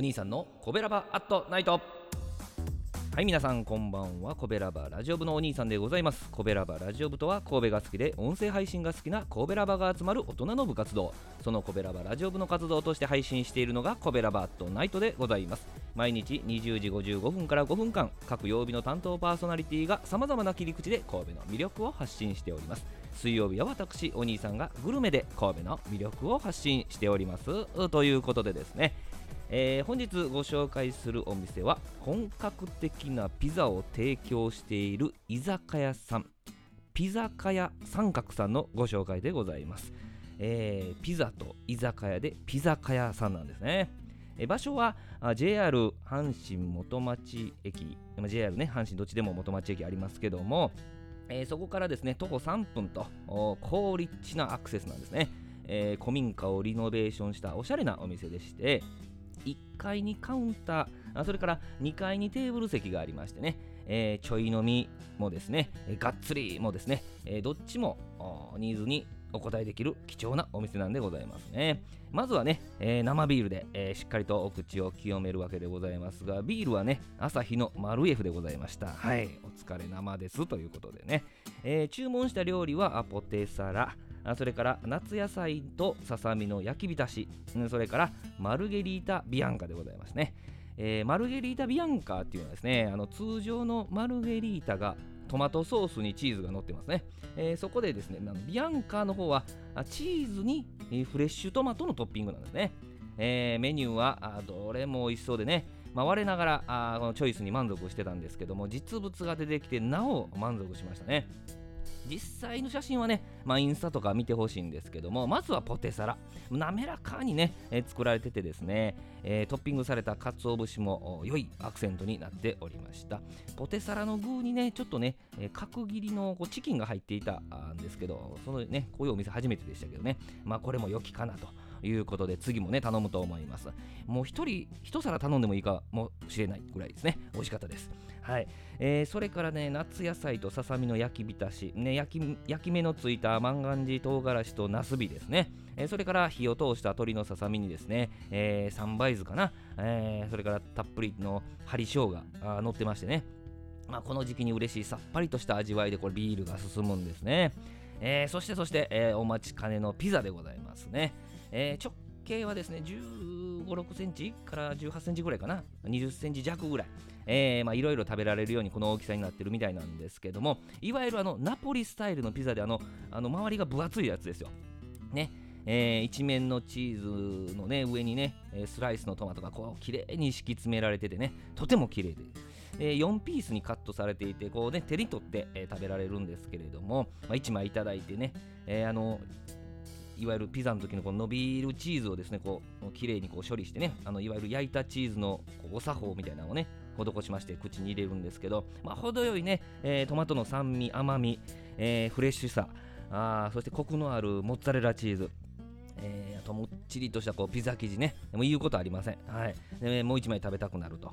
お兄さんのコベラバアットナイト。はい皆さんこんばんは。コベラバラジオ部のお兄さんでございます。コベラバラジオ部とは神戸が好きで音声配信が好きな神戸ラバが集まる大人の部活動。そのコベラバラジオ部の活動として配信しているのがコベラバアットナイトでございます。毎日20時55分から5分間各曜日の担当パーソナリティがさまざまな切り口で神戸の魅力を発信しております。水曜日は私お兄さんがグルメで神戸の魅力を発信しております。ということでですね。えー、本日ご紹介するお店は本格的なピザを提供している居酒屋さん。ピザカヤ三角さんのご紹介でございます、えー、ピザと居酒屋でピザカヤさんなんですね。場所は JR 阪神元町駅。JR ね阪神どっちでも元町駅ありますけども、えー、そこからですね徒歩3分と高立地なアクセスなんですね、えー、古民家をリノベーションしたおしゃれなお店でして階にカウンター、それから2階にテーブル席がありましてね、えー、ちょい飲みもですね、えー、がっつりもですね、えー、どっちもニーズにお答えできる貴重なお店なんでございますね。まずはね、えー、生ビールで、えー、しっかりとお口を清めるわけでございますが、ビールはね、朝日のマルエフでございました。はい、お疲れ生ですということでね、えー、注文した料理はポテサラ、それから夏野菜とささみの焼き浸し、それからマルゲリータビアンカでございますね。えー、マルゲリータビアンカっていうのはですね、あの通常のマルゲリータがトマトソースにチーズが乗ってますね。えー、そこでですね、ビアンカの方はチーズにフレッシュトマトのトッピングなんですね。えー、メニューはどれも美味しそうでね、まあ、我ながらあこのチョイスに満足してたんですけども実物が出てきてなお満足しましたね。実際の写真はね、まあ、インスタとか見てほしいんですけども、まずはポテサラ。滑らかにね、えー、作られててですね、えー、トッピングされた鰹節も良いアクセントになっておりました。ポテサラの具にね、ちょっとね、えー、角切りのこうチキンが入っていたんですけど、そのね、こういうお店初めてでしたけどね、まあこれも良きかなと。いうことで次もね頼むと思います。もう一人一皿頼んでもいいかもしれないぐらいですね。美味しかったです。はい、えー、それからね夏野菜とささみの焼き浸し、ね、焼き焼き目のついた万願寺唐辛子となすびですね、それから火を通した鶏のささみにですね、えー、三杯酢かな、えー、それからたっぷりの針生姜が乗ってましてね。まあ、この時期に嬉しいさっぱりとした味わいでこれビールが進むんですね。えー、そしてそして、えー、お待ちかねのピザでございますね。えー、直径はですね、15、6センチから18センチぐらいかな、20センチ弱ぐらい、いろいろ食べられるようにこの大きさになってるみたいなんですけども、いわゆるあのナポリスタイルのピザであの、あの周りが分厚いやつですよ。ね。えー、一面のチーズのね上にねスライスのトマトがこう綺麗に敷き詰められててねとても綺麗で、えー、4ピースにカットされていてこうね手に取って、えー、食べられるんですけれども、まあ、1枚いただいてね、えー、あのいわゆるピザの時のこの伸びるチーズをですねこう綺麗にこう処理してねあのいわゆる焼いたチーズのこうお作法みたいなのをね施しまして口に入れるんですけど、まあ、程よいね、えー、トマトの酸味甘み、えー、フレッシュさあそしてコクのあるモッツァレラチーズえー、あともっちりとしたこうピザ生地ねもう言うことありません、はい、でもう1枚食べたくなると。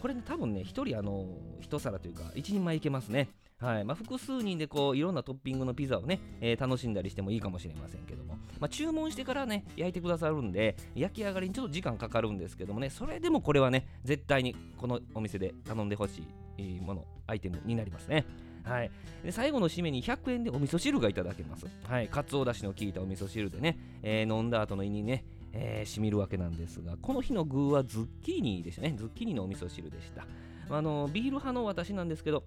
これね多分ね1人あの1皿というか1人前いけますね。はい。まあ、複数人でこういろんなトッピングのピザをね、えー、楽しんだりしてもいいかもしれませんけども、まあ、注文してからね焼いてくださるんで焼き上がりにちょっと時間かかるんですけどもねそれでもこれはね絶対にこのお店で頼んでほしいものアイテムになりますね。はい、で最後の締めに100円でお味噌汁がいただけます。はい、かつおだしの効いたお味噌汁でね、えー、飲んだ後の胃にね、えー、しみるわけなんですが、この日の具はズッキーニでしたね。ズッキーニのお味噌汁でした。あのビール派の私なんですけど、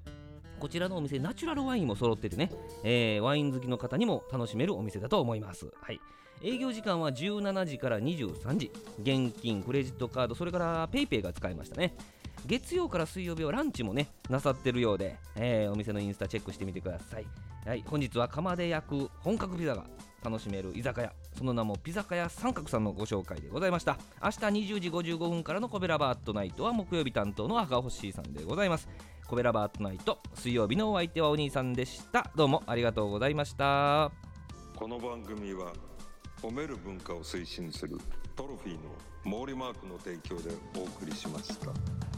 こちらのお店、ナチュラルワインも揃っててね、えー、ワイン好きの方にも楽しめるお店だと思います。はい。営業時間は17時から23時。現金、クレジットカード、それから PayPay が使えましたね。月曜から水曜日はランチもね、なさってるようで、えー、お店のインスタチェックしてみてください。はい、本日は釜で焼く本格ピザが楽しめる居酒屋。その名もピザカ屋三角さんのご紹介でございました。明日20時55分からのコベラバートナイトは木曜日担当の赤星さんでございます。コベラバートナイト水曜日のお相手はお兄さんでした。どうもありがとうございました。この番組は褒める文化を推進するトロフィーの毛利マークの提供でお送りしました。